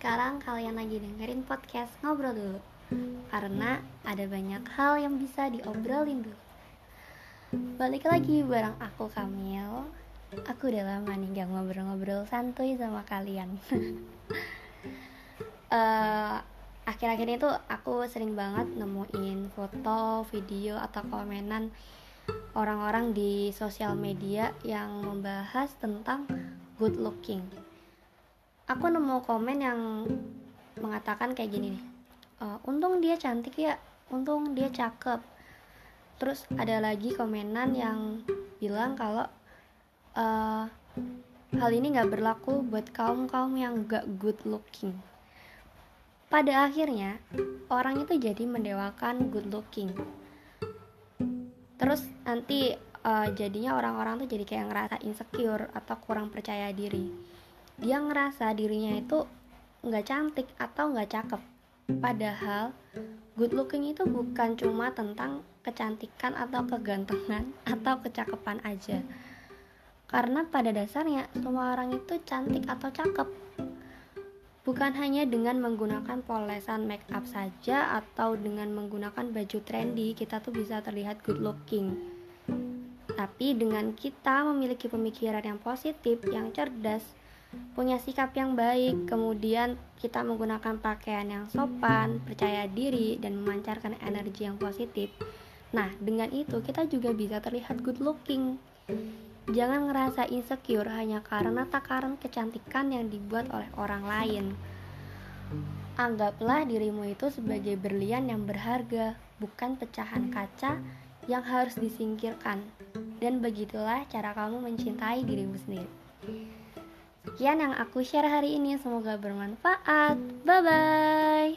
kalian lagi dengerin podcast Ngobrol Dulu Karena ada banyak hal yang bisa diobrolin dulu. Balik lagi bareng aku Kamil. Aku udah lama nih gak ngobrol-ngobrol santuy sama kalian. Uh, Akhir-akhir ini tuh aku sering banget nemuin foto, video, atau komenan orang-orang di sosial media yang membahas tentang good looking aku nemu komen yang mengatakan kayak gini nih e, untung dia cantik ya untung dia cakep. Terus ada lagi komenan yang bilang kalau uh, hal ini nggak berlaku buat kaum kaum yang gak good looking. Pada akhirnya orang itu jadi mendewakan good looking. Terus nanti uh, jadinya orang-orang tuh jadi kayak ngerasa insecure atau kurang percaya diri dia ngerasa dirinya itu nggak cantik atau nggak cakep. Padahal good looking itu bukan cuma tentang kecantikan atau kegantengan atau kecakapan aja. Karena pada dasarnya semua orang itu cantik atau cakep. Bukan hanya dengan menggunakan polesan make up saja atau dengan menggunakan baju trendy kita tuh bisa terlihat good looking. Tapi dengan kita memiliki pemikiran yang positif yang cerdas punya sikap yang baik, kemudian kita menggunakan pakaian yang sopan, percaya diri, dan memancarkan energi yang positif. Nah, dengan itu kita juga bisa terlihat good looking. Jangan ngerasa insecure hanya karena takaran kecantikan yang dibuat oleh orang lain. Anggaplah dirimu itu sebagai berlian yang berharga, bukan pecahan kaca yang harus disingkirkan. Dan begitulah cara kamu mencintai dirimu sendiri. Sekian yang aku share hari ini, semoga bermanfaat. Bye bye.